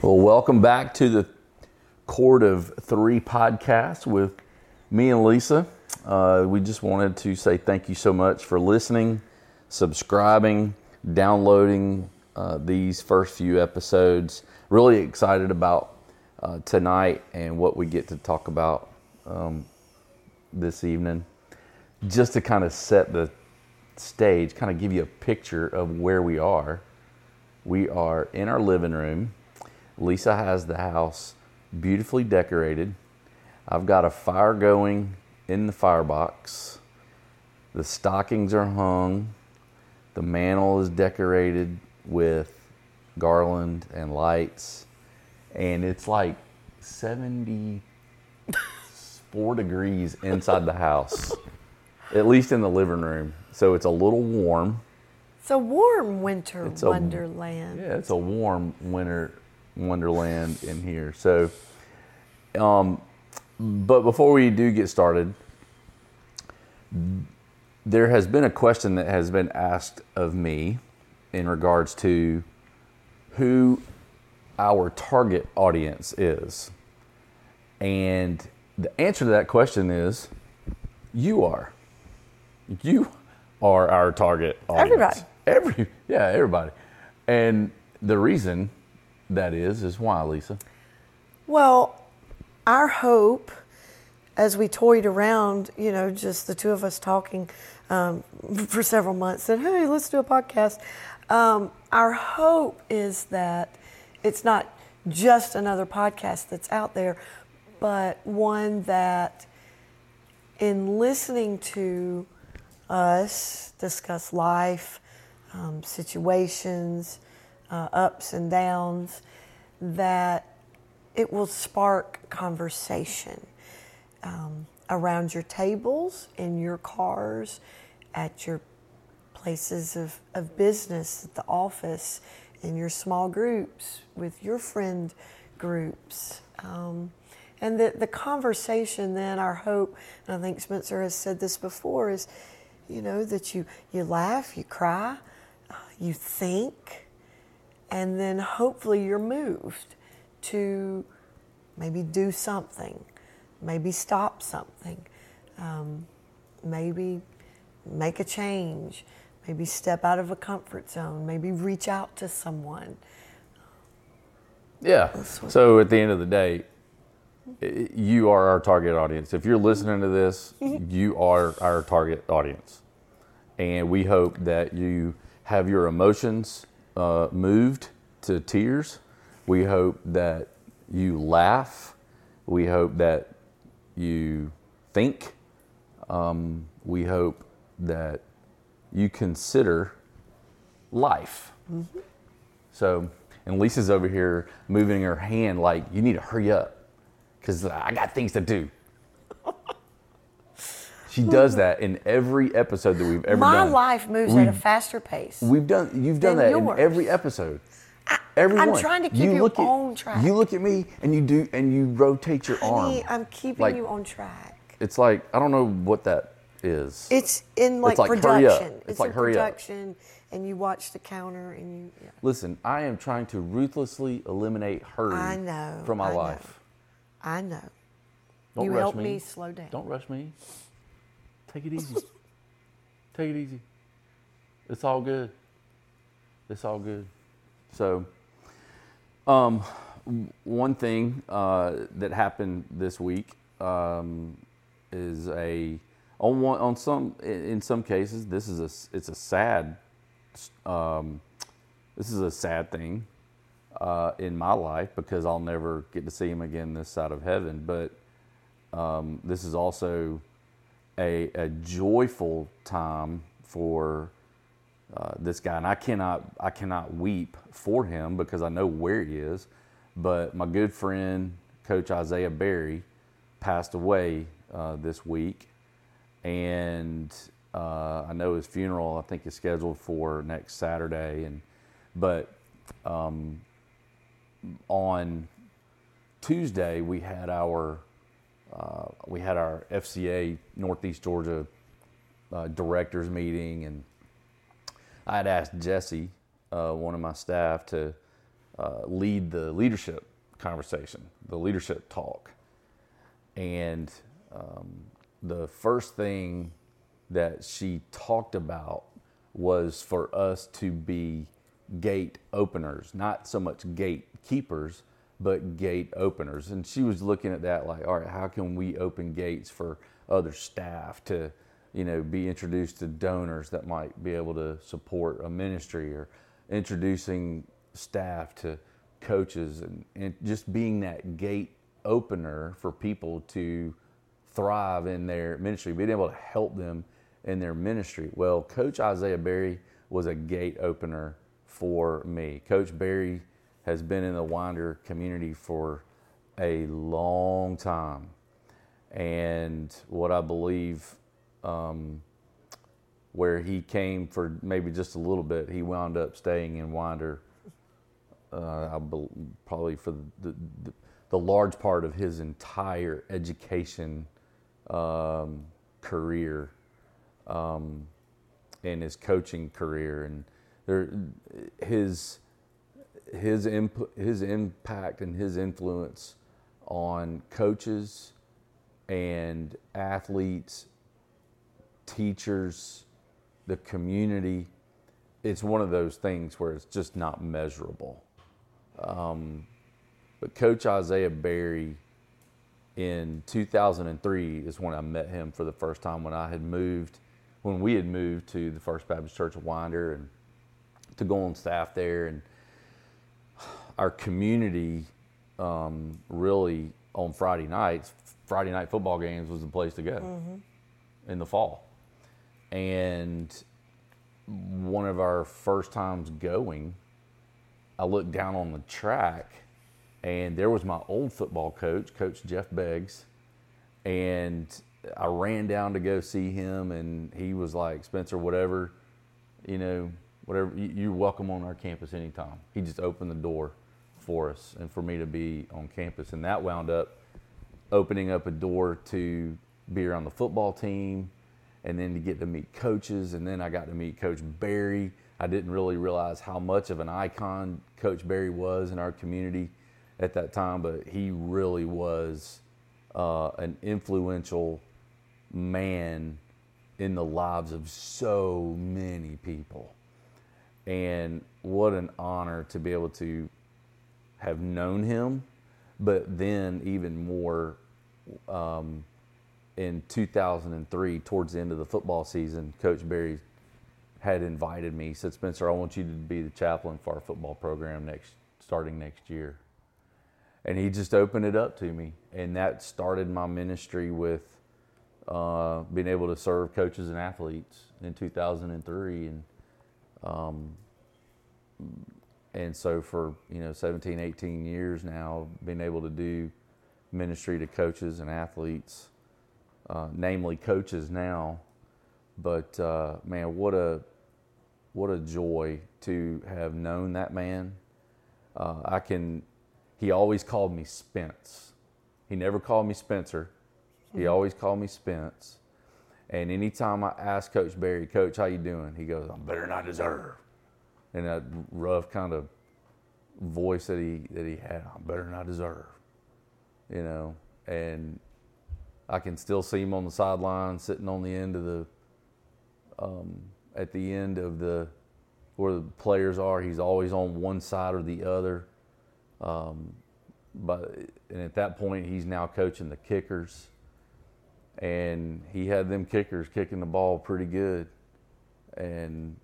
Well, welcome back to the Cord of Three podcast with me and Lisa. Uh, we just wanted to say thank you so much for listening, subscribing, downloading uh, these first few episodes. Really excited about uh, tonight and what we get to talk about um, this evening. Just to kind of set the stage, kind of give you a picture of where we are. We are in our living room. Lisa has the house beautifully decorated. I've got a fire going in the firebox. The stockings are hung. The mantle is decorated with garland and lights. And it's like 74 degrees inside the house, at least in the living room. So it's a little warm. It's a warm winter It's a- wonderland. Yeah, it's a warm winter wonderland in here. So, um, but before we do get started, there has been a question that has been asked of me in regards to who our target audience is. And the answer to that question is you are. You are our target audience. Everybody. Every yeah, everybody. And the reason that is is why, Lisa? Well, our hope as we toyed around, you know, just the two of us talking um, for several months, said, hey, let's do a podcast. Um, our hope is that it's not just another podcast that's out there, but one that in listening to us discuss life, um, situations, uh, ups and downs, that it will spark conversation um, around your tables, in your cars, at your places of, of business, at the office, in your small groups, with your friend groups. Um, and the, the conversation then, our hope, and I think Spencer has said this before, is, you know, that you, you laugh, you cry, uh, you think, and then hopefully you're moved to maybe do something, maybe stop something, um, maybe make a change, maybe step out of a comfort zone, maybe reach out to someone. Yeah. So at the end of the day, you are our target audience. If you're listening to this, you are our target audience. And we hope that you have your emotions uh, moved to tears. We hope that you laugh. We hope that you think. Um, we hope that you consider life. So, and Lisa's over here moving her hand like, you need to hurry up because I got things to do. She does that in every episode that we've ever My done. life moves at a faster pace. We've done. You've done that yours. in every episode. Every I'm trying to keep you look at, on track. You look at me and you do, and you rotate your Honey, arm. I'm keeping Like- you on track. It's like I don't know what that is. It's in like, like, hurry up. production. It's like, in hurry up. production, and you watch the counter, and you. Yeah. Listen, I am trying to ruthlessly eliminate hurry I know, from my I know. life. I know. Don't you rush help me. me slow down. Don't rush me. Take it easy. Take it easy. It's all good. It's all good. So, um, one thing uh, that happened this week um, is a on one on some in some cases this is a it's a sad um, this is a sad thing uh, in my life because I'll never get to see him again this side of heaven. But um, this is also a, a joyful time for uh, this guy, and I cannot I cannot weep for him because I know where he is. But my good friend Coach Isaiah Berry passed away uh, this week, and uh, I know his funeral I think is scheduled for next Saturday, and but um, on Tuesday we had our uh, we had our FCA Northeast Georgia uh, directors meeting, and I had asked Jesse, uh, one of my staff, to uh, lead the leadership conversation, the leadership talk. And um, the first thing that she talked about was for us to be gate openers, not so much gate keepers, but gate openers. And she was looking at that like, all right, how can we open gates for other staff to, you know, be introduced to donors that might be able to support a ministry or introducing staff to coaches and, and just being that gate opener for people to thrive in their ministry, being able to help them in their ministry. Well, Coach Isaiah Berry was a gate opener for me. Coach Berry has been in the Winder community for a long time. And what I believe, um, where he came for maybe just a little bit, he wound up staying in Winder uh, I be, probably for the, the, the, large part of his entire education um, career um, and his coaching career, and there, his his imp- his impact and his influence on coaches and athletes, teachers, the community. It's one of those things where it's just not measurable. Um, but Coach Isaiah Berry in 2003 is when I met him for the first time when I had moved, when we had moved to the First Baptist Church of Winder and to go on staff there. And our community um, really on Friday nights, Friday night football games was the place to go mm-hmm. in the fall. And one of our first times going, I looked down on the track, and there was my old football coach, Coach Jeff Beggs, and I ran down to go see him, and he was like, Spencer, whatever, you know, whatever, you're welcome on our campus anytime. He just opened the door for us and for me to be on campus, and that wound up opening up a door to be around the football team, and then to get to meet coaches, and then I got to meet Coach Berry. I didn't really realize how much of an icon Coach Berry was in our community at that time, but he really was uh, an influential man in the lives of so many people. And what an honor to be able to have known him, but then even more um, in 2003, towards the end of the football season, Coach Berry had invited me. He said, Spencer, I want you to be the chaplain for our football program next, starting next year. And he just opened it up to me. And that started my ministry with uh, being able to serve coaches and athletes in 2003. And, um, and so for, you know, 17, 18 years now, being able to do ministry to coaches and athletes, uh, namely coaches now, but uh, man, what a what a joy to have known that man. Uh, I can. He always called me Spence. He never called me Spencer. He hmm. always called me Spence. And anytime I ask Coach Berry Coach, how you doing? He goes, I'm better than I deserve. And that rough kind of voice that he that he had, I'm better than I deserve. You know, and I can still see him on the sideline, sitting on the end of the um, at the end of the where the players are. He's always on one side or the other. Um, but and at that point, he's now coaching the kickers, and he had them kickers kicking the ball pretty good, and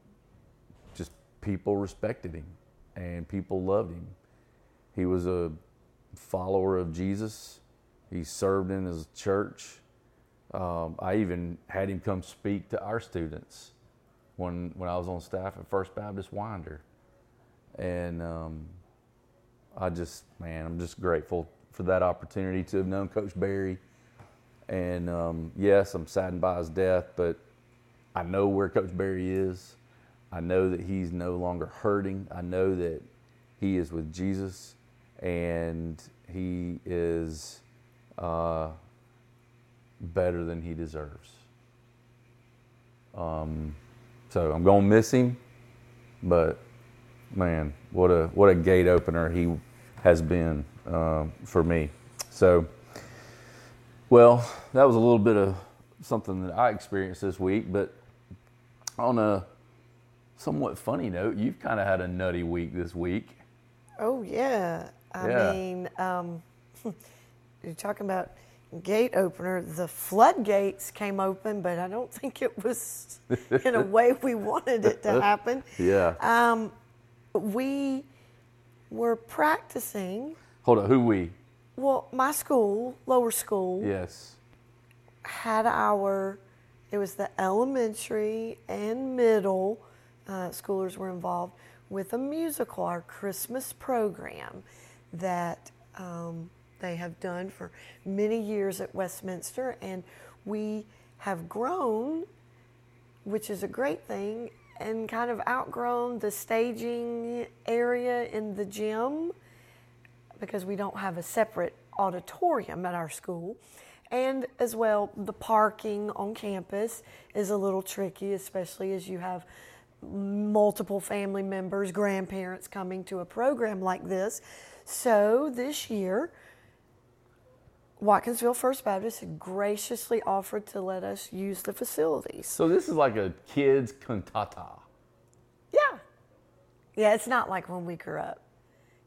people respected him, and people loved him. He was a follower of Jesus. He served in his church. Um, I even had him come speak to our students when when I was on staff at First Baptist Winder, and um, I just man, I'm just grateful for that opportunity to have known Coach Berry. And um, yes, I'm saddened by his death, but I know where Coach Berry is. I know that he's no longer hurting. I know that he is with Jesus, and he is. Uh, better than he deserves. Um, so I'm going to miss him, but man, what a what a gate opener he has been uh, for me. So, well, that was a little bit of something that I experienced this week. But on a somewhat funny note, you've kind of had a nutty week this week. Oh yeah. I Yeah. mean, um, you're talking about gate opener. The floodgates came open, but I don't think it was in a way we wanted it to happen. Yeah. Um, we were practicing. Hold on, who we? Well, my school, lower school, Yes. had our. It was the elementary and middle uh, schoolers were involved with a musical, our Christmas program that um, they have done for many years at Westminster, and we have grown, which is a great thing, and kind of outgrown the staging area in the gym because we don't have a separate auditorium at our school. And as well, the parking on campus is a little tricky, especially as you have multiple family members, grandparents coming to a program like this. So this year, Watkinsville First Baptist graciously offered to let us use the facilities. So this is like a kids cantata. Yeah. Yeah, it's not like when we grew up.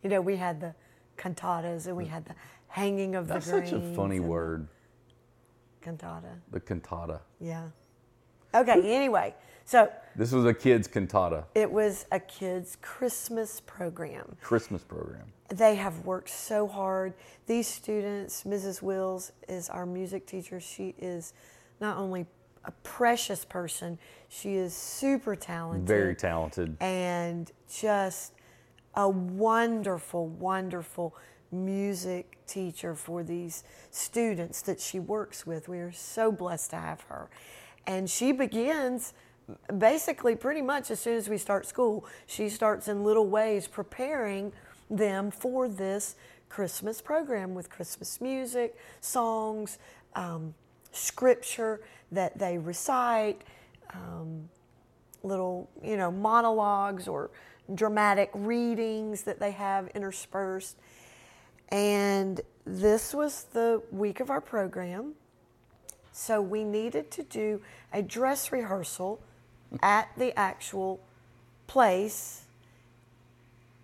You know, we had the cantatas and we had the hanging of That's the That's such a funny word, Cantata. the cantata. Yeah. Okay, anyway, so This was a kids cantata it was a kids' Christmas program. Christmas program. They have worked so hard. These students, Mrs. Wills is our music teacher. She is not only a precious person, she is super talented. Very talented. and just a wonderful, wonderful music teacher for these students that she works with. We are so blessed to have her. And she begins basically pretty much as soon as we start school. She starts in little ways preparing them for this Christmas program with Christmas music, songs, um, scripture that they recite. Um, little, you know, monologues or dramatic readings that they have interspersed. And this was the week of our program. So we needed to do a dress rehearsal at the actual place.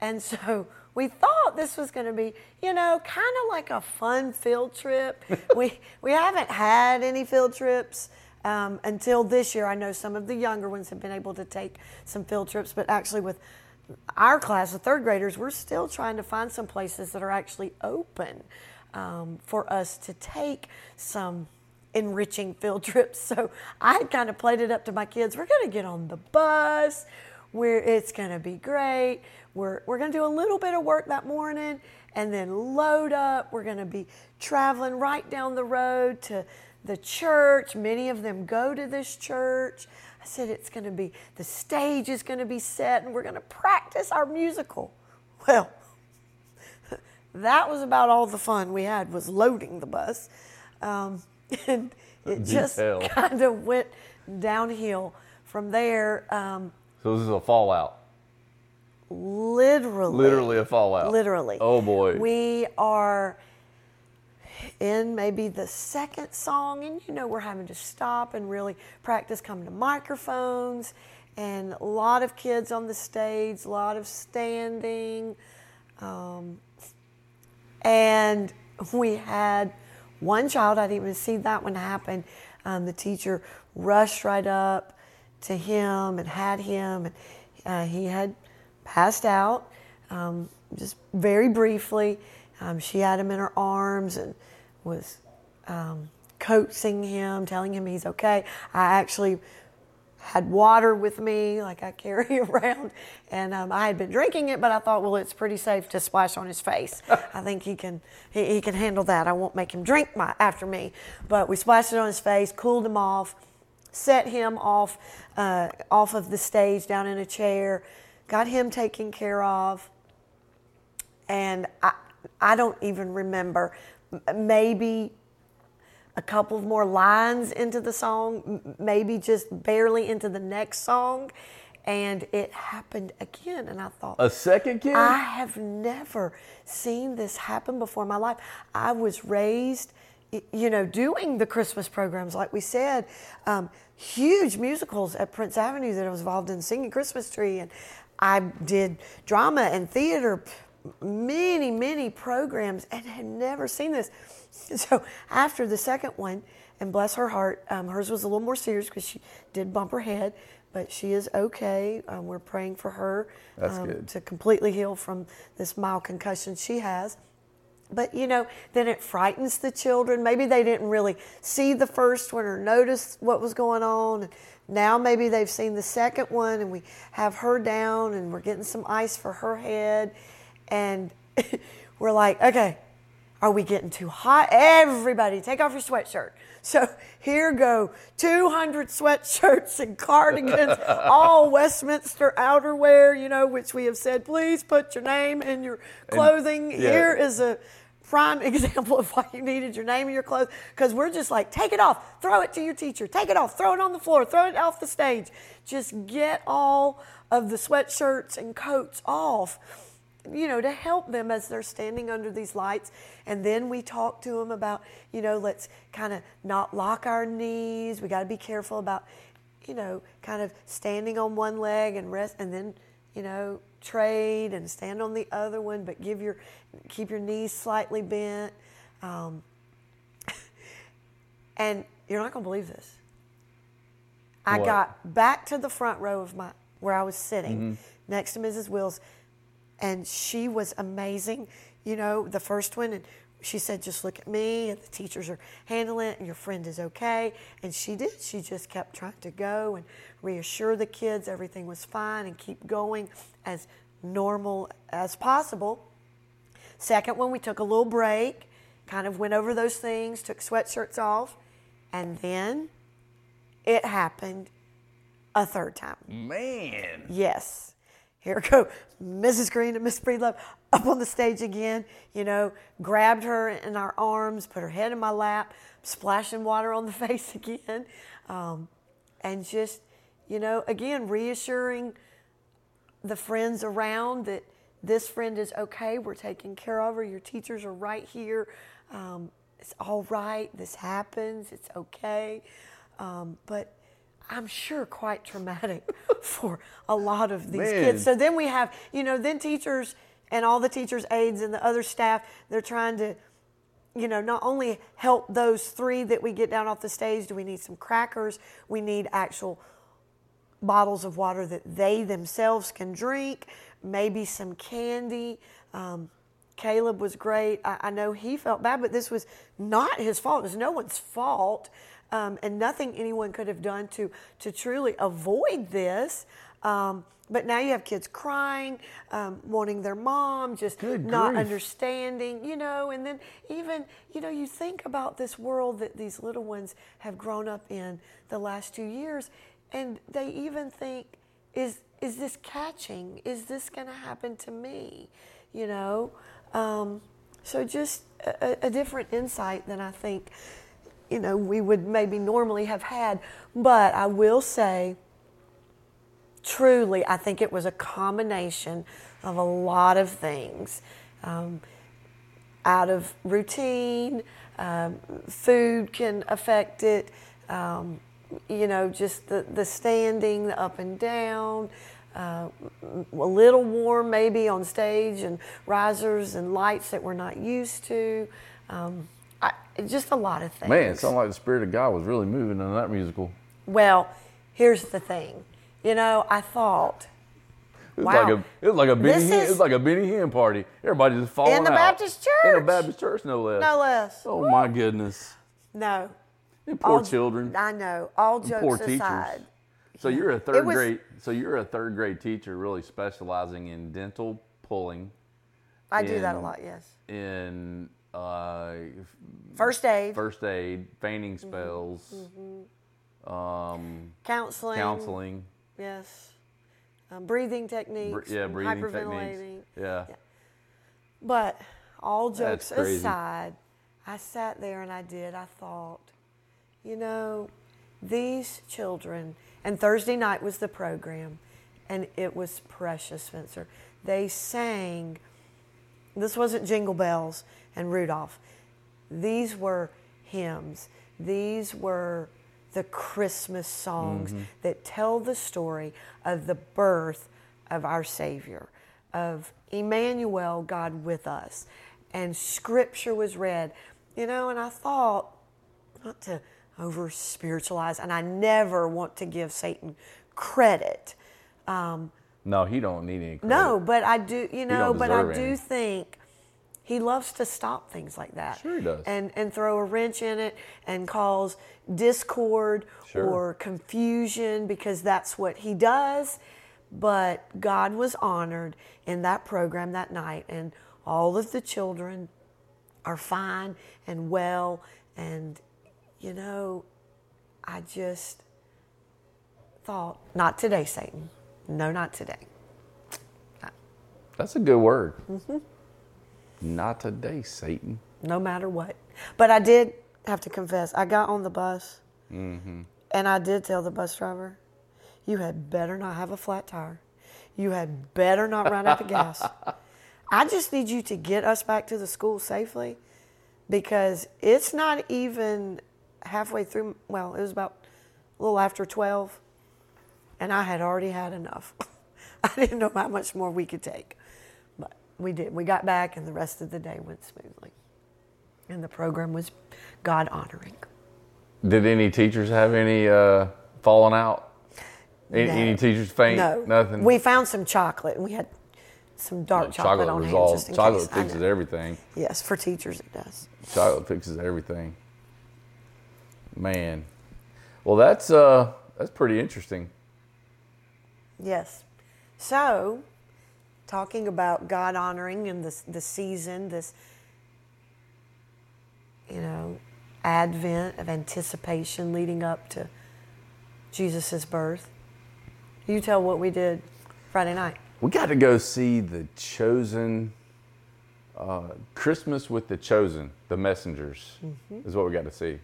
And so we thought this was going to be, you know, kind of like a fun field trip. we we haven't had any field trips um, until this year. I know some of the younger ones have been able to take some field trips, but actually with our class of third graders, we're still trying to find some places that are actually open um, for us to take some enriching field trips. So I kind of played it up to my kids. We're going to get on the bus. Where it's going to be great. We're, we're going to do a little bit of work that morning and then load up. We're going to be traveling right down the road to the church. Many of them go to this church. I said it's going to be, the stage is going to be set and we're going to practice our musical. Well, that was about all the fun we had was loading the bus. Um, and it just kind of went downhill from there. Um, So this is a fallout. literally. Literally a fallout. Literally. Oh boy. We are in maybe the second song, and you know, we're having to stop and really practice coming to microphones, and a lot of kids on the stage, a lot of standing. Um, and we had one child, I didn't even see that one happen. Um, the teacher rushed right up to him and had him, and uh, he had passed out um, just very briefly. Um, she had him in her arms and was um, coaxing him, telling him he's okay. I actually had water with me, like I carry around, and um, I had been drinking it, but I thought, well, it's pretty safe to splash on his face. I think he can he, he can handle that. I won't make him drink my after me, but we splashed it on his face, cooled him off, set him off uh, off of the stage down in a chair, got him taken care of, and I I don't even remember maybe a couple of more lines into the song, maybe just barely into the next song. and it happened again. And I thought, A second kid? I have never seen this happen before in my life. I was raised, you know, doing the Christmas programs, like we said, um, huge musicals at Prince Avenue that I was involved in, singing Christmas Tree, and I did drama and theater, many, many programs, and had never seen this. So after the second one, and bless her heart, um, hers was a little more serious because she did bump her head, but she is okay. Um, we're praying for her um, to completely heal from this mild concussion she has. But you know, then it frightens the children. Maybe they didn't really see the first one or notice what was going on. Now maybe they've seen the second one, and we have her down, and we're getting some ice for her head, and we're like, okay, are we getting too hot? Everybody, take off your sweatshirt. So here go 200 sweatshirts and cardigans, all Westminster outerwear, you know, which we have said, please put your name in your clothing. yeah. Here is a prime example of why you needed your name in your clothes because we're just like, take it off, throw it to your teacher, take it off, throw it on the floor, throw it off the stage. Just get all of the sweatshirts and coats off you know, to help them as they're standing under these lights. And then we talk to them about, you know, let's kind of not lock our knees. We got to be careful about, you know, kind of standing on one leg and rest, and then, you know, trade and stand on the other one, but give your, keep your knees slightly bent. Um, and you're not going to believe this. I What? got back to the front row of my where I was sitting Mm-hmm. next to Mrs. Wills, and she was amazing. You know, the first one, and she said, "Just look at me, and the teachers are handling it, and your friend is okay." And she did. She just kept trying to go and reassure the kids everything was fine and keep going as normal as possible. Second one, we took a little break, kind of went over those things, took sweatshirts off, and then it happened a third time. Man. Yes. Here go Mrs. Green and Miss Breedlove up on the stage again, you know, grabbed her in our arms, put her head in my lap, splashing water on the face again. Um, and just, you know, again, reassuring the friends around that this friend is okay. We're taking care of her. Your teachers are right here. Um, it's all right. This happens. It's okay. Um, but I'm sure quite traumatic for a lot of these Man. kids. So then we have, you know, then teachers and all the teachers' aides and the other staff, they're trying to you know, not only help those three that we get down off the stage, do we need some crackers? We need actual bottles of water that they themselves can drink, maybe some candy. Um, Caleb was great. I, I know he felt bad, but this was not his fault. It was no one's fault, um, and nothing anyone could have done to to truly avoid this. Um, but now you have kids crying, um, wanting their mom, just Good not grief. understanding, you know. And then even you know you think about this world that these little ones have grown up in the last two years, and they even think, is is this catching? Is this going to happen to me? You know. Um, so just a, a different insight than I think, you know, we would maybe normally have had. But I will say, truly, I think it was a combination of a lot of things. Um, out of routine, um, food can affect it, um, you know, just the, the standing, the up and down. Uh, a little warm maybe on stage and risers and lights that we're not used to. Um, just a lot of things. Man, it sounded like the Spirit of God was really moving in that musical. Well, here's the thing. You know, I thought It was Wow. like a it was like a Benny Hinn, it is- was like a Benny Hinn party. Everybody just falling in the out. Baptist church. In church. Baptist church, no less. no less. Oh my goodness. No. And poor All- children. I know. All and jokes poor aside. teachers. So you're a third was- grade. So you're a third grade teacher, really specializing in dental pulling, I do that a lot, yes. in uh, First aid, first aid, fainting Mm-hmm. spells, um, counseling. counseling, Yes. Um, breathing techniques. yeah, breathing hyperventilating. techniques. Yeah. But all jokes aside, I sat there and I did. I thought, you know, these children, and Thursday night was the program, and it was precious, Spencer. They sang, this wasn't Jingle Bells and Rudolph. These were hymns. These were the Christmas songs that tell the story of the birth of our Savior, of Emmanuel, God with us. And scripture was read. You know, and I thought, not to over spiritualize, and I never want to give Satan credit. Um, No, he don't need any credit. no, but I do, you know, but I do think he loves to stop things like that. Sure he does. And and throw a wrench in it and cause discord Sure. or confusion because that's what he does. But God was honored in that program that night and all of the children are fine and well and you know, I just thought, not today, Satan. No, not today. That's a good word. Mm-hmm. Not today, Satan. no matter what. But I did have to confess, I got on the bus mm-hmm. and I did tell the bus driver, you had better not have a flat tire. You had better not run out of gas. I just need you to get us back to the school safely because it's not even halfway through. Well, it was about a little after 12 and I had already had enough. I didn't know how much more we could take. We did. We got back and the rest of the day went smoothly. And the program was God honoring. Did any teachers have any uh, falling out? Any, No. any teachers faint? No, Nothing. We found some chocolate and we had some dark chocolate, on was hand just in chocolate case. Fixes everything. Yes, for teachers it does. Chocolate fixes everything. Man, well that's uh that's pretty interesting. Yes. So, talking about God honoring and this the season, this you know, advent of anticipation leading up to Jesus' birth. You tell what we did Friday night. We got to go see the Chosen. Uh, Christmas with the Chosen, the Messengers, Mm-hmm. is what we got to see.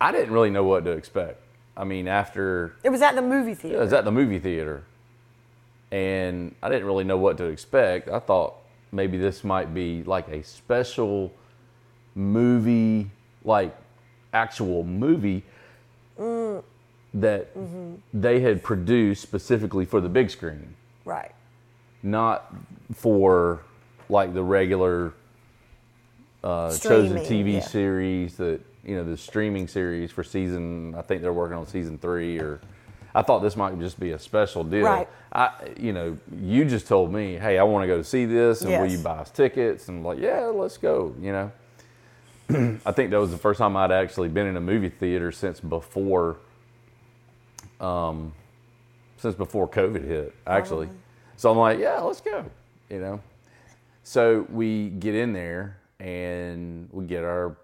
I didn't really know what to expect. I mean, after It was at the movie theater. It was at the movie theater, and I didn't really know what to expect. I thought maybe this might be like a special movie, like actual movie that they had produced specifically for the big screen, Right. not for like the regular uh, chosen TV yeah. series that you know the streaming series for season. I think they're working on season three, or I thought this might just be a special deal. Right. I, you know, you just told me, hey, I want to go see this, and will you buy us tickets? And I'm like, yeah, let's go. You know, I think that was the first time I'd actually been in a movie theater since before, um, since before COVID hit, actually. So I'm like, yeah, let's go. You know, so we get in there and we get our,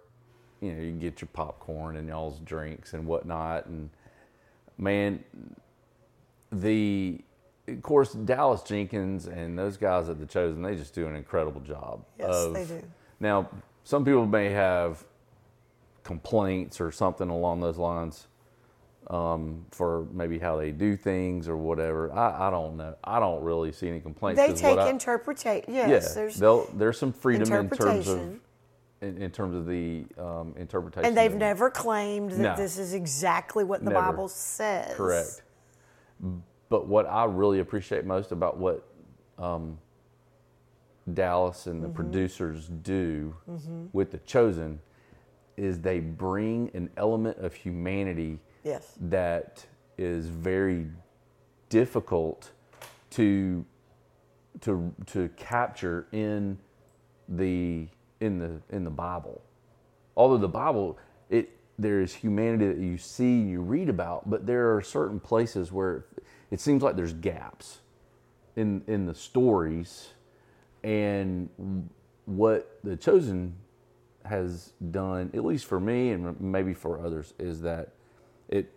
you know, you get your popcorn and y'all's drinks and whatnot, and man, the of course Dallas Jenkins and those guys at the Chosen, they just do an incredible job. Yes, of, they do. Now, some people may have complaints or something along those lines um, for maybe how they do things or whatever. I, I don't know. I don't really see any complaints. They take interpretation. Yes, yeah, there's there's some freedom in terms of. In, in terms of the um, interpretation. and they've never claimed that No. this is exactly what the Never. Bible says. Correct. But what I really appreciate most about what um, Dallas and the Mm-hmm. producers do with The Chosen is they bring an element of humanity Yes. that is very difficult to to to capture in the in the in the Bible. Although the Bible it there is humanity that you see and you read about, but there are certain places where it seems like there's gaps in in the stories and what the chosen has done at least for me and maybe for others is that it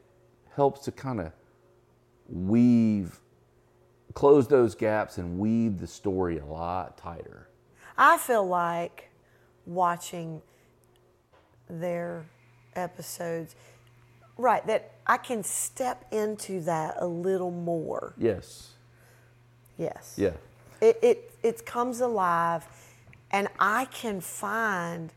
helps to kind of weave close those gaps and weave the story a lot tighter I feel like watching their episodes, right that I can step into that a little more. Yes. Yes. Yeah. It it it comes alive, and I can find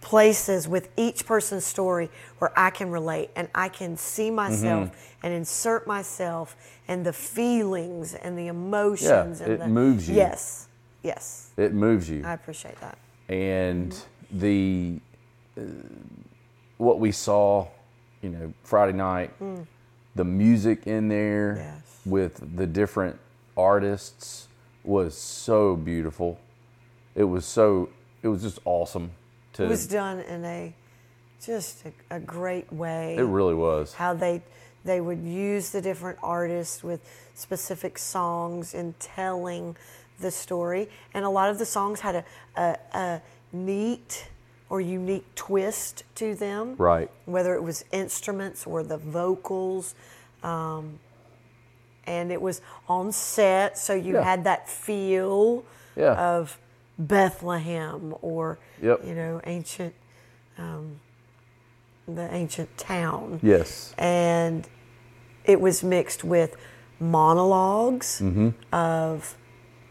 places with each person's story where I can relate and I can see myself Mm-hmm. and insert myself and the feelings and the emotions and it the, moves you. Yes. Yes. It moves you. I appreciate that. and the uh, what we saw, you know, Friday night, the music in there Yes. with the different artists was so beautiful. It was so it was just awesome to It was done in a just a, a great way. it really was. how they they would use the different artists with specific songs and telling the story, and a lot of the songs had a, a, a neat or unique twist to them. Right. Whether it was instruments or the vocals, um, and it was on set, so you Yeah. had that feel Yeah. of Bethlehem or Yep. you know ancient um, the ancient town Yes. and it was mixed with monologs Mm-hmm. of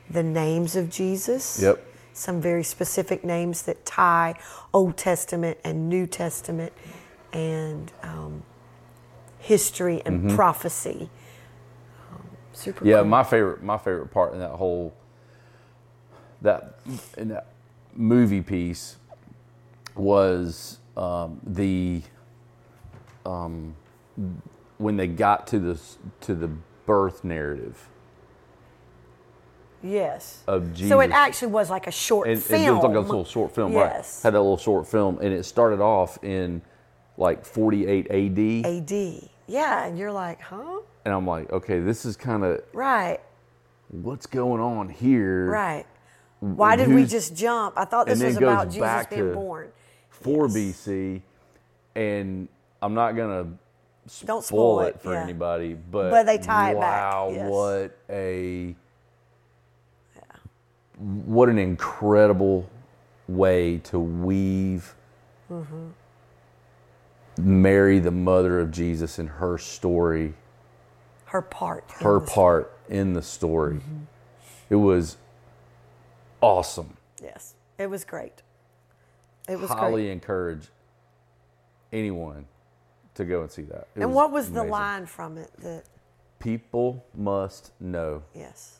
the names of Jesus. Yep. Some very specific names that tie Old Testament and New Testament and um, history and prophecy. Um, super Mm-hmm. Yeah, cool. my favorite my favorite part in that whole that in that movie piece was um, the um, when they got to the to the birth narrative yes. of Jesus. So it actually was like a short and, film. and it was like a little short film, right? Yes. Had that little short film, and it started off in like 48 AD, AD. Yeah, and you're like, huh? and I'm like, okay, this is kind of Right. what's going on here. Right. Why did we just jump? I thought this was about Jesus being born. 4 Yes. BC, and I'm not gonna Don't spoil spoil it it, for yeah. anybody, but But they tie it back, Wow, yes. what a what an incredible way to weave Mm-hmm. Mary, the mother of Jesus, and her story, Her part. her the- part in the story. It was awesome. Yes. It was great. It was Highly great. encourage anyone to go and see that. It And what was the line from it that, People must know. yes.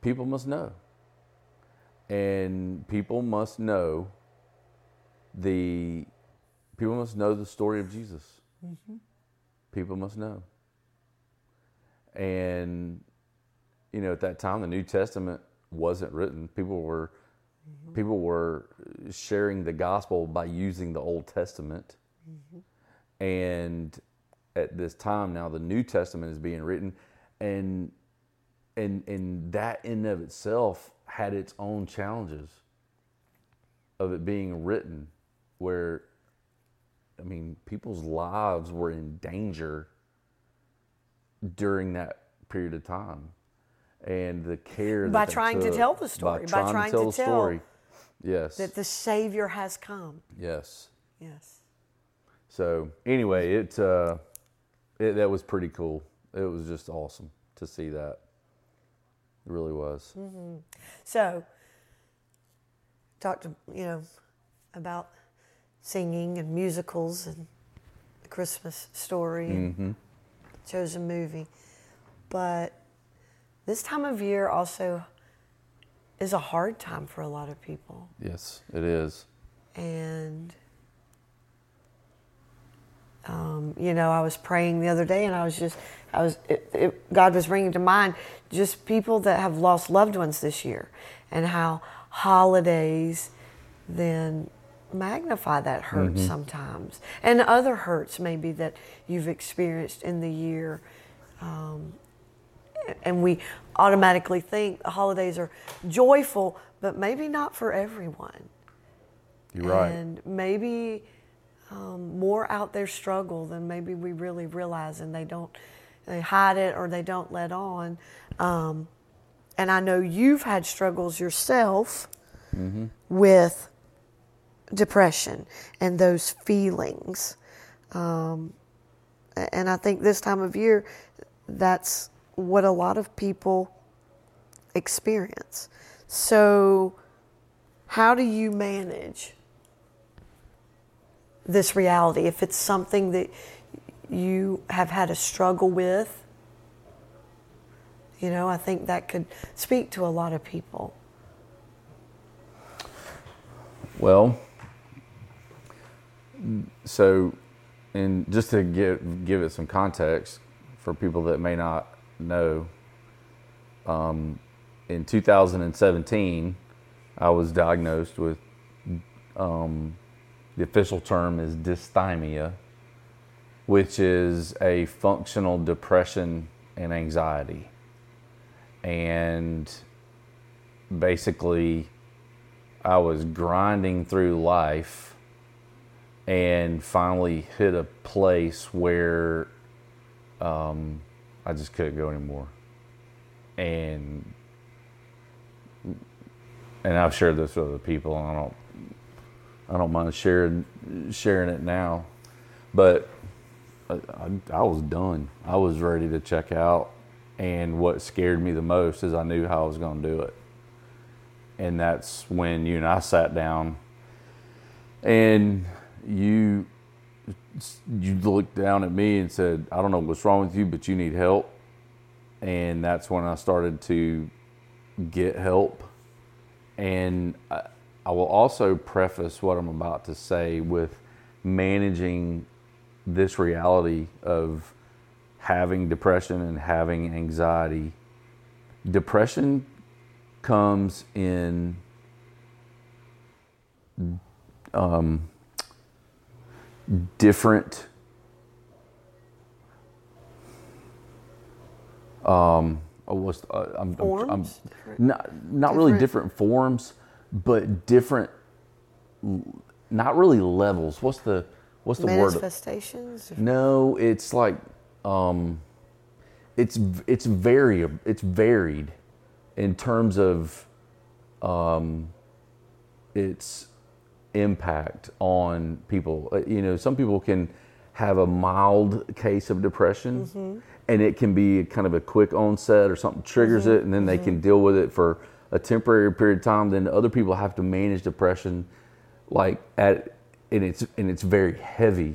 People must know. And people must know the people must know the story of Jesus. Mm-hmm. People must know. And you know, at that time the New Testament wasn't written. People were mm-hmm. people were sharing the gospel by using the Old Testament. Mm-hmm. And at this time now the New Testament is being written and and and that in of itself had its own challenges of it being written where I mean people's lives were in danger during that period of time. And the care By trying to tell the story, by trying to the tell story. Yes. That the Savior has come. yes. Yes. so anyway it uh it, that was pretty cool. It was just awesome to see that it really was So, talked, you know, about singing and musicals and the Christmas story and chosen movie. But this time of year also is a hard time for a lot of people. Yes, it is. And, um, you know, I was praying the other day and I was just, I was, it, it, God was bringing to mind just people that have lost loved ones this year and how holidays then magnify that hurt sometimes and other hurts maybe that you've experienced in the year. Um, and we automatically think the holidays are joyful, but maybe not for everyone You're right. and maybe um, more out there struggle than maybe we really realize, and they don't they hide it or they don't let on. Um, and I know you've had struggles yourself Mm-hmm. with depression and those feelings. Um, and I think this time of year, that's what a lot of people experience. So, how do you manage this reality if it's something that you have had a struggle with? You know, I think that could speak to a lot of people. Well, so, and just to give give it some context for people that may not know, um, in 2017, I was diagnosed with um, the official term is dysthymia, which is a functional depression and anxiety, and basically, I was grinding through life and finally hit a place where um, I just couldn't go anymore. And and I've shared this with other people. I don't I don't mind sharing sharing it now, but I, I, was done. I was ready to check out. And what scared me the most is I knew how I was going to do it. And that's when you and I sat down and you you looked down at me and said, "I don't know what's wrong with you, but you need help." And that's when I started to get help. And I, I will also preface what I'm about to say with managing this reality of having depression and having anxiety. Depression comes in um, different um oh, uh, I'm, Forms? I'm, I'm not not really Different- different forms but different not really levels what's the what's the word? Manifestations? no it's like um it's it's variable it's varied in terms of um its impact on people. Uh, you know some people can have a mild case of depression and it can be kind of a quick onset or something triggers it and then they can deal with it for a temporary period of time. Then other people have to manage depression like at and it's and it's very heavy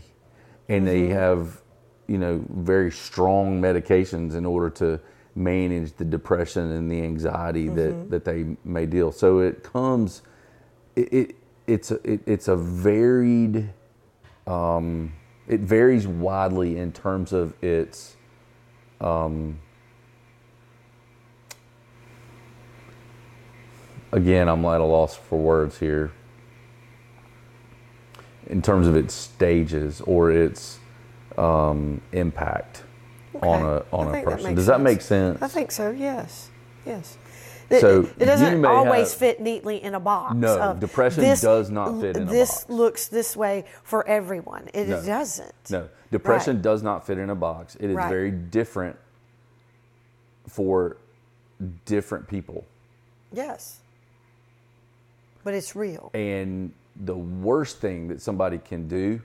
and they have you know very strong medications in order to manage the depression and the anxiety that that they may deal. So it comes it, it it's a, it, it's a varied um, it varies widely in terms of its um, again i'm at a loss for words here in terms of its stages or its um, impact on a on I a that person makes does that sense. make sense I think so, yes. Yes. It, So it- it doesn't always have- fit neatly in a box. No, depression does not fit in a This box. looks this way for everyone. It No. doesn't. No, depression Right. does not fit in a box. It is Right. very different for different people. Yes. But it's real. And the worst thing that somebody can do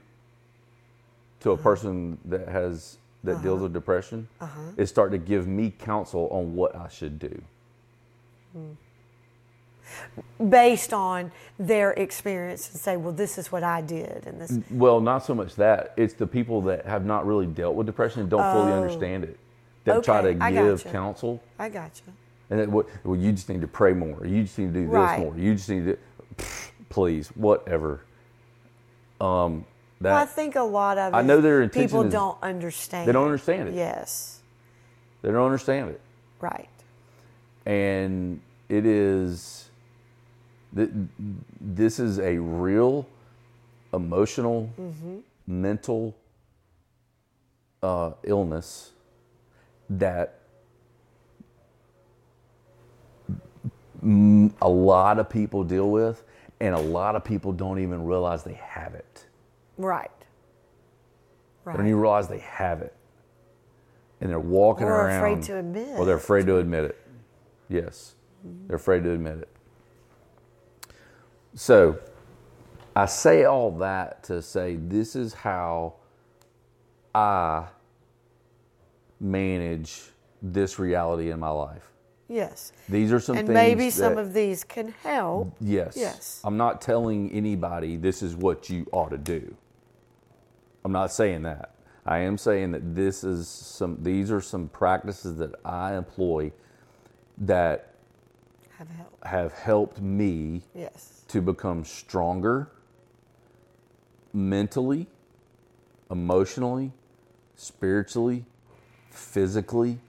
to Uh-huh. a person that has that deals with depression is start to give me counsel on what I should do. Based on their experience and say, well, this is what I did and this Well, not so much that. It's the people that have not really dealt with depression and don't fully understand it. That try Oh. Okay, to I give gotcha. counsel. I got you. And that, well, you just need to pray more. You just need to do this more. You just need to, pfft, please, whatever. Um, that Well, I think a lot of I know their intention people is- don't understand. they don't understand it. Yes. they don't understand it, Right. and it is. th- This is a real emotional, Mm-hmm. mental uh, illness that a lot of people deal with, and a lot of people don't even realize they have it. Right. They Right. don't even realize they have it. And they're walking Or around. afraid to admit Or they're afraid to admit it. Yes. They're afraid to admit it. So, I say all that to say this is how I manage this reality in my life. Yes. These are some and things maybe some that- of these can help. Yes. Yes. I'm not telling anybody this is what you ought to do. I'm not saying that. I am saying that this is some these are some practices that I employ that Have helped, have helped me Yes. to become stronger mentally, emotionally, spiritually, physically,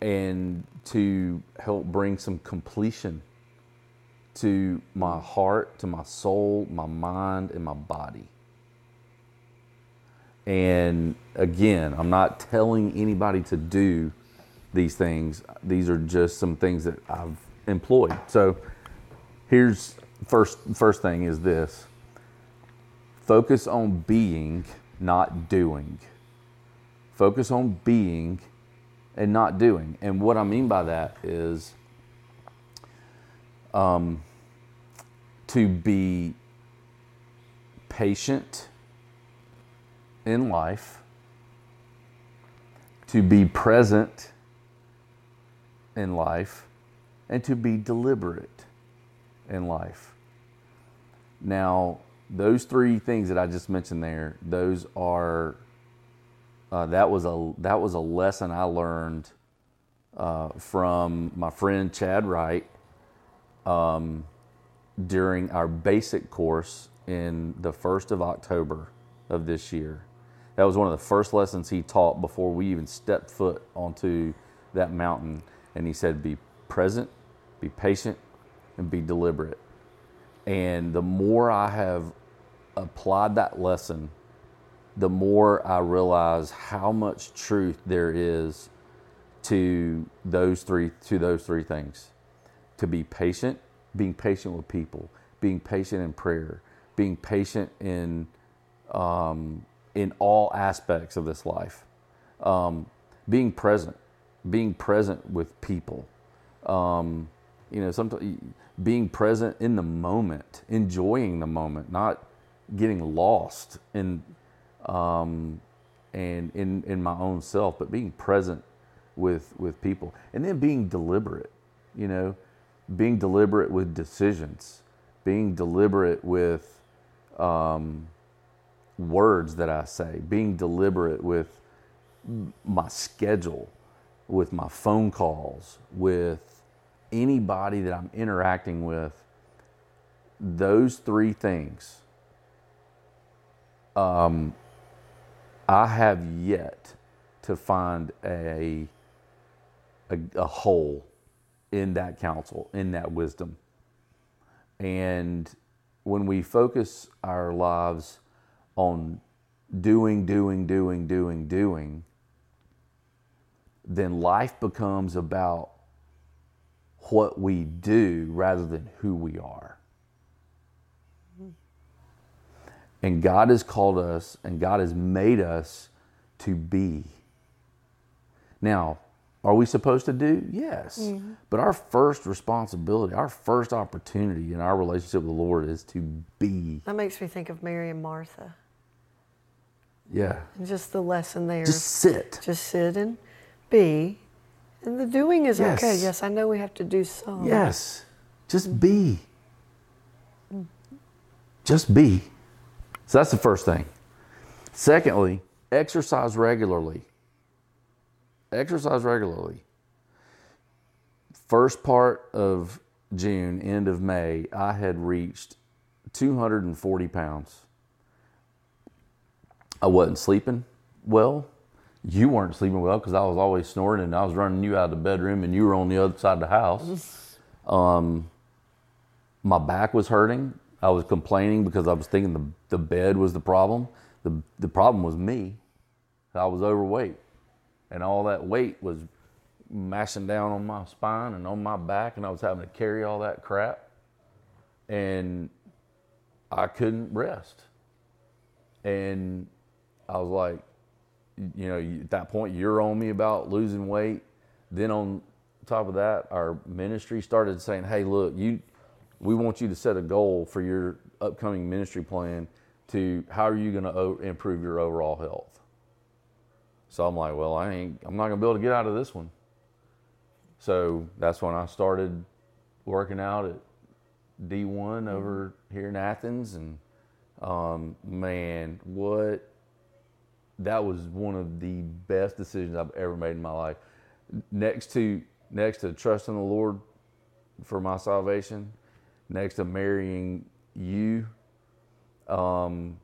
and to help bring some completion to my heart, to my soul, my mind, and my body. And again, I'm not telling anybody to do these things. These are just some things that I've employed. So here's first first thing is this. Focus on being, not doing. Focus on being and not doing. And what I mean by that is um, to be patient in life, to be present in life, and to be deliberate in life. Now, those three things that I just mentioned there, those are uh, that was a that was a lesson I learned uh, from my friend Chad Wright um, during our basic course in the first of October of this year. That was one of the first lessons he taught before we even stepped foot onto that mountain. And he said, "Be present, be patient, and be deliberate." And the more I have applied that lesson, the more I realize how much truth there is to those three to those three things. To be patient, being patient with people, being patient in prayer, being patient in um, in all aspects of this life, um, being present, being present with people. Um, you know, sometimes being present in the moment, enjoying the moment, not getting lost in um, and in in my own self, but being present with with people, and then being deliberate. You know, being deliberate with decisions, being deliberate with um, words that I say, being deliberate with my schedule, with my phone calls, with anybody that I'm interacting with. Those three things. Um, I have yet to find a, a a hole in that counsel, in that wisdom. And when we focus our lives on doing, doing, doing, doing, doing, then life becomes about what we do rather than who we are. And God has called us and God has made us to be. Now, are we supposed to do? Yes. But our first responsibility, our first opportunity in our relationship with the Lord is to be. That makes me think of Mary and Martha. Yeah. And just the lesson there. Just sit. just sit and be. And the doing is okay. Yes. Yes, I know we have to do some. Yes. Just be. Just be. So that's the first thing. Secondly, exercise regularly. Exercise regularly. First part of June, end of May, I had reached 240 pounds. I wasn't sleeping well. You weren't sleeping well because I was always snoring and I was running you out of the bedroom and you were on the other side of the house. Um, my back was hurting. I was complaining because I was thinking the, the bed was the problem. The, the problem was me. I was overweight. And all that weight was mashing down on my spine and on my back, and I was having to carry all that crap. And I couldn't rest. And I was like, you know, at that point, you're on me about losing weight. Then on top of that, our ministry started saying, hey, look, you we want you to set a goal for your upcoming ministry plan to how are you going to improve your overall health. So I'm like, well, I ain't, I'm not going to be able to get out of this one. So that's when I started working out at D1 over here in Athens, and um, man, what that was one of the best decisions I've ever made in my life. Next to next to trusting the Lord for my salvation, next to marrying you, um,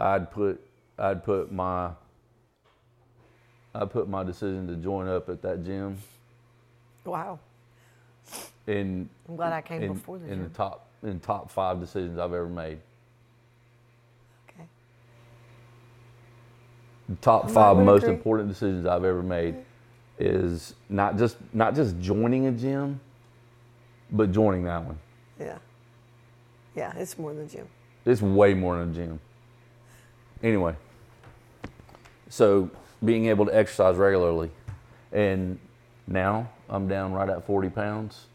I'd put I'd put my I put my decision to join up at that gym Wow. in I'm glad I came in, before the gym. in gym. the top in top five decisions I've ever made. okay. The top I five most agree. important decisions I've ever made is not just not just joining a gym, but joining that one. Yeah. Yeah, it's more than gym. It's way more than a gym. Anyway, so being able to exercise regularly, and now I'm down right at 40 pounds,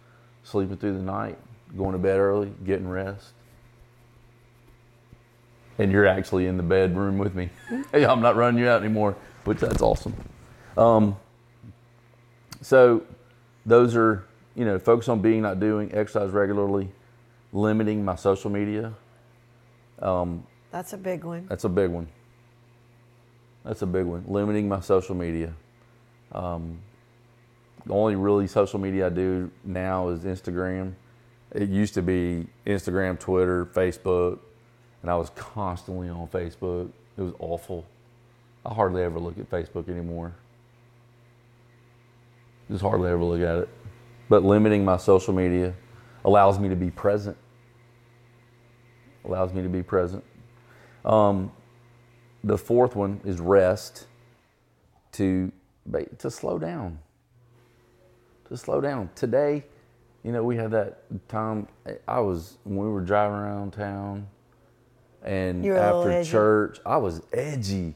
sleeping through the night, going to bed early, getting rest. And you're actually in the bedroom with me. hey, I'm not running you out anymore, which that's awesome. Um, so those are, you know, focus on being, not doing, exercise regularly, limiting my social media. Um, That's a big one. that's a big one. That's a big one. Limiting my social media. Um, the only really social media I do now is Instagram. It used to be Instagram, Twitter, Facebook, and I was constantly on Facebook. It was awful. I hardly ever look at Facebook anymore. Just hardly ever look at it. But limiting my social media allows me to be present. Allows me to be present. Um, the fourth one is rest. To to slow down. To slow down. Today, you know, we had that time. I was when we were driving around town, and after church, I was edgy,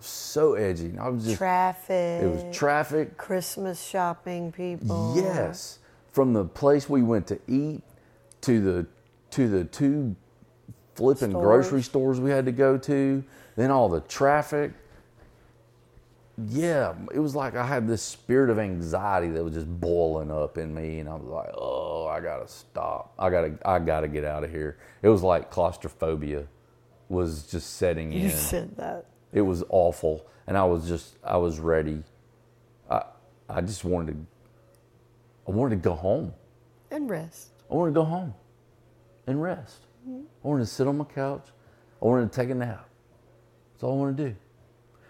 so edgy. I was just. Traffic. It was traffic. Christmas shopping people. Yes, from the place we went to eat to the to the two flipping Stores. grocery stores we had to go to, then all the traffic. Yeah, it was like I had this spirit of anxiety that was just boiling up in me, and I was like, "Oh, I gotta stop. I gotta, I gotta get out of here." It was like claustrophobia was just setting in. You said that. It was awful, and I was just I was ready. I I just wanted to. I wanted to go home. And rest. I wanted to go home and rest. I wanted to sit on my couch. I wanted to take a nap. That's all I wanted to do.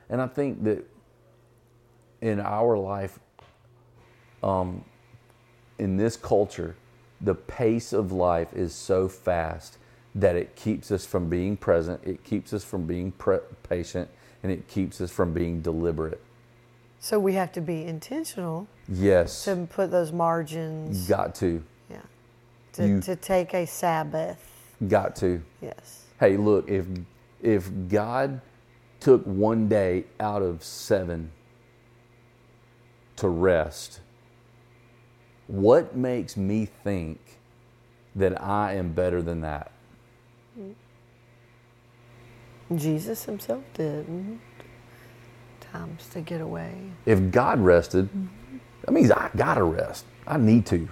And I think that in our life, um, in this culture, the pace of life is so fast that it keeps us from being present, it keeps us from being pre- patient, and it keeps us from being deliberate. So we have to be intentional Yes, to put those margins. got to, Yeah. To, You- to take a Sabbath. got to. Yes. Hey, look, if if God took one day out of seven to rest, what makes me think that I am better than that? Jesus himself did. mhm. Times to get away. If God rested, that means I gotta rest. I need to.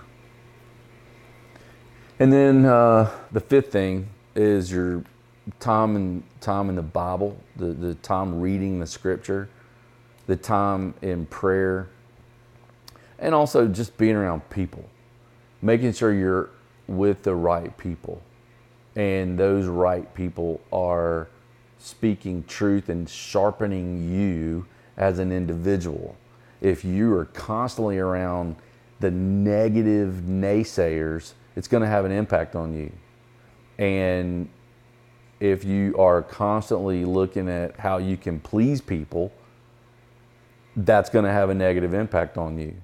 And then uh, the fifth thing is your time and time in the Bible, the, the time reading the scripture, the time in prayer, and also just being around people, making sure you're with the right people. And those right people are speaking truth and sharpening you as an individual. If you are constantly around the negative naysayers, it's going to have an impact on you. And if you are constantly looking at how you can please people, that's going to have a negative impact on you.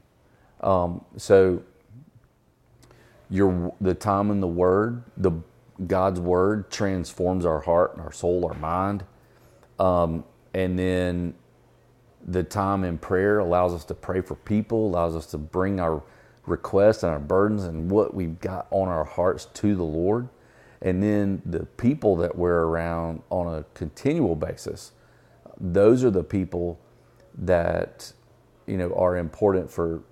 Um, so, your the time in the Word, the God's Word transforms our heart, our soul, our mind, um, and then the time in prayer allows us to pray for people, allows us to bring our requests and our burdens and what we've got on our hearts to the Lord. And then the people that we're around on a continual basis, those are the people that you know are important for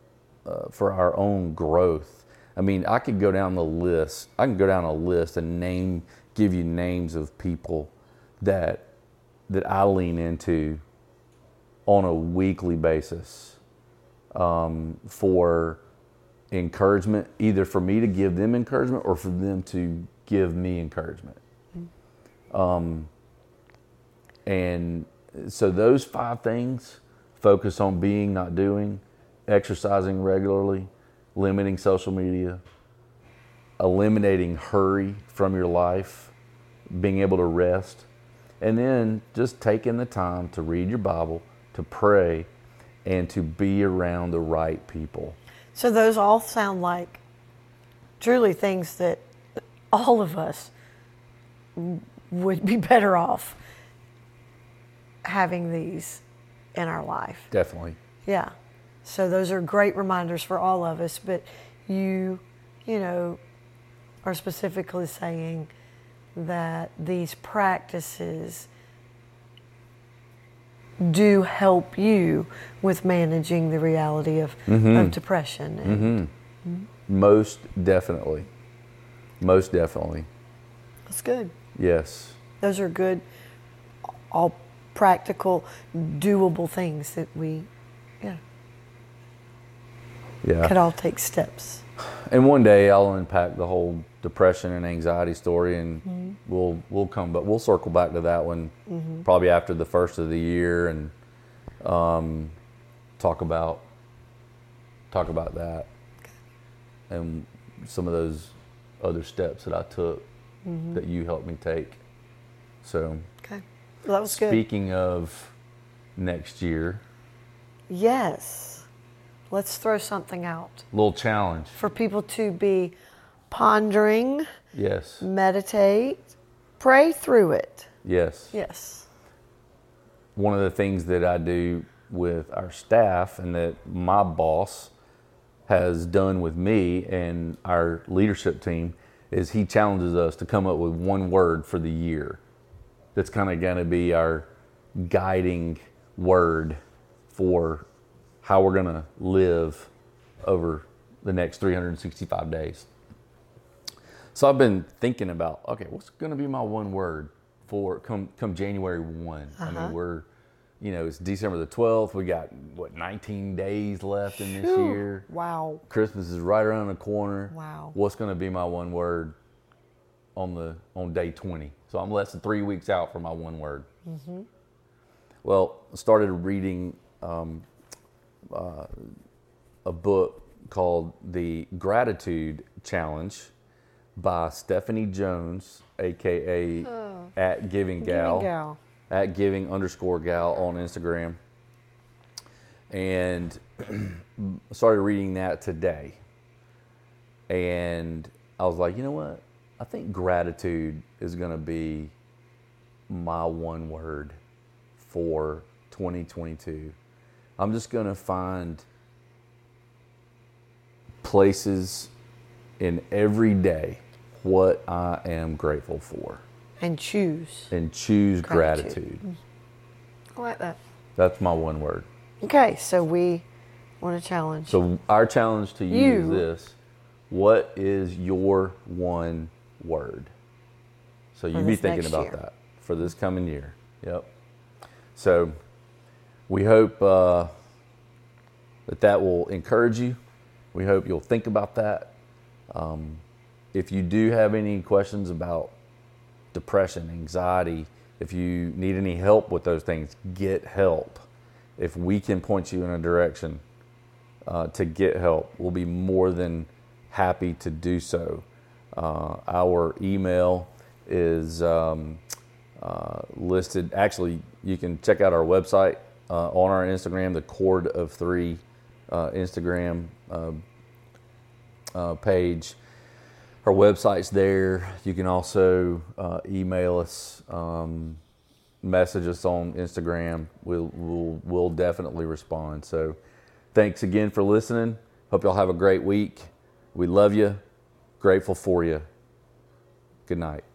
uh, for our own growth. I mean, I could go down the list. I can go down a list and name, give you names of people that that I lean into on a weekly basis um, for encouragement, either for me to give them encouragement or for them to give me encouragement. Um, and so those five things focus on being, not doing, exercising regularly, limiting social media, eliminating hurry from your life, being able to rest, and then just taking the time to read your Bible, to pray, and to be around the right people. So those all sound like truly things that all of us would be better off having these in our life. Definitely. Yeah. So those are great reminders for all of us, but you, you know, are specifically saying that these practices do help you with managing the reality of, mm-hmm. of depression. And mm-hmm. Mm-hmm. Most definitely. Most definitely. That's good. Yes. Those are good, all practical, doable things that we, Yeah. could all take steps. And one day I'll unpack the whole depression and anxiety story, and mm-hmm. we'll we'll come, but we'll circle back to that one mm-hmm. probably after the first of the year, and um, talk about talk about that and some of those other steps that I took mm-hmm. that you helped me take. So, Okay. Well, that was good. speaking of next year, Yes. Let's throw something out little challenge. for people to be pondering, Yes, meditate, pray through it. yes. Yes. one of the things that I do with our staff and that my boss has done with me and our leadership team is he challenges us to come up with one word for the year that's kind of going to be our guiding word for how we're going to live over the next 365 days. So I've been thinking about okay, what's going to be my one word for come come January one? I mean, we're you know it's December the 12th. We got what 19 days left in this year. Wow. Christmas is right around the corner. Wow. What's going to be my one word on the on day 20? So I'm less than three weeks out for my one word. Mm-hmm. Well, I started reading um, uh, a book called The Gratitude Challenge by Stephanie Jones, aka at Giving Gal, Oh. Gal. at Giving underscore Gal on Instagram, and started reading that today. And I was like, you know what? I think gratitude is going to be my one word for 2022. I'm just going to find places in every day what I am grateful for And choose. and choose Gratitude. gratitude. I like that. That's my one word. Okay, so we want to challenge. So our challenge to you, You. is this: What is your one word? So you be thinking about year. that for this coming year. Yep. So we hope uh, that that will encourage you. We hope you'll think about that. Um, if you do have any questions about depression, anxiety, if you need any help with those things, get help. If we can point you in a direction uh, to get help, we'll be more than happy to do so. Uh, our email is um, uh, listed. Actually, you can check out our website uh, on our Instagram, the Cord of Three uh, Instagram uh, uh, page. Our website's there. You can also uh, email us, um, message us on Instagram. We'll, we'll, we'll definitely respond. So thanks again for listening. Hope y'all have a great week. We love you. Grateful for you. Good night.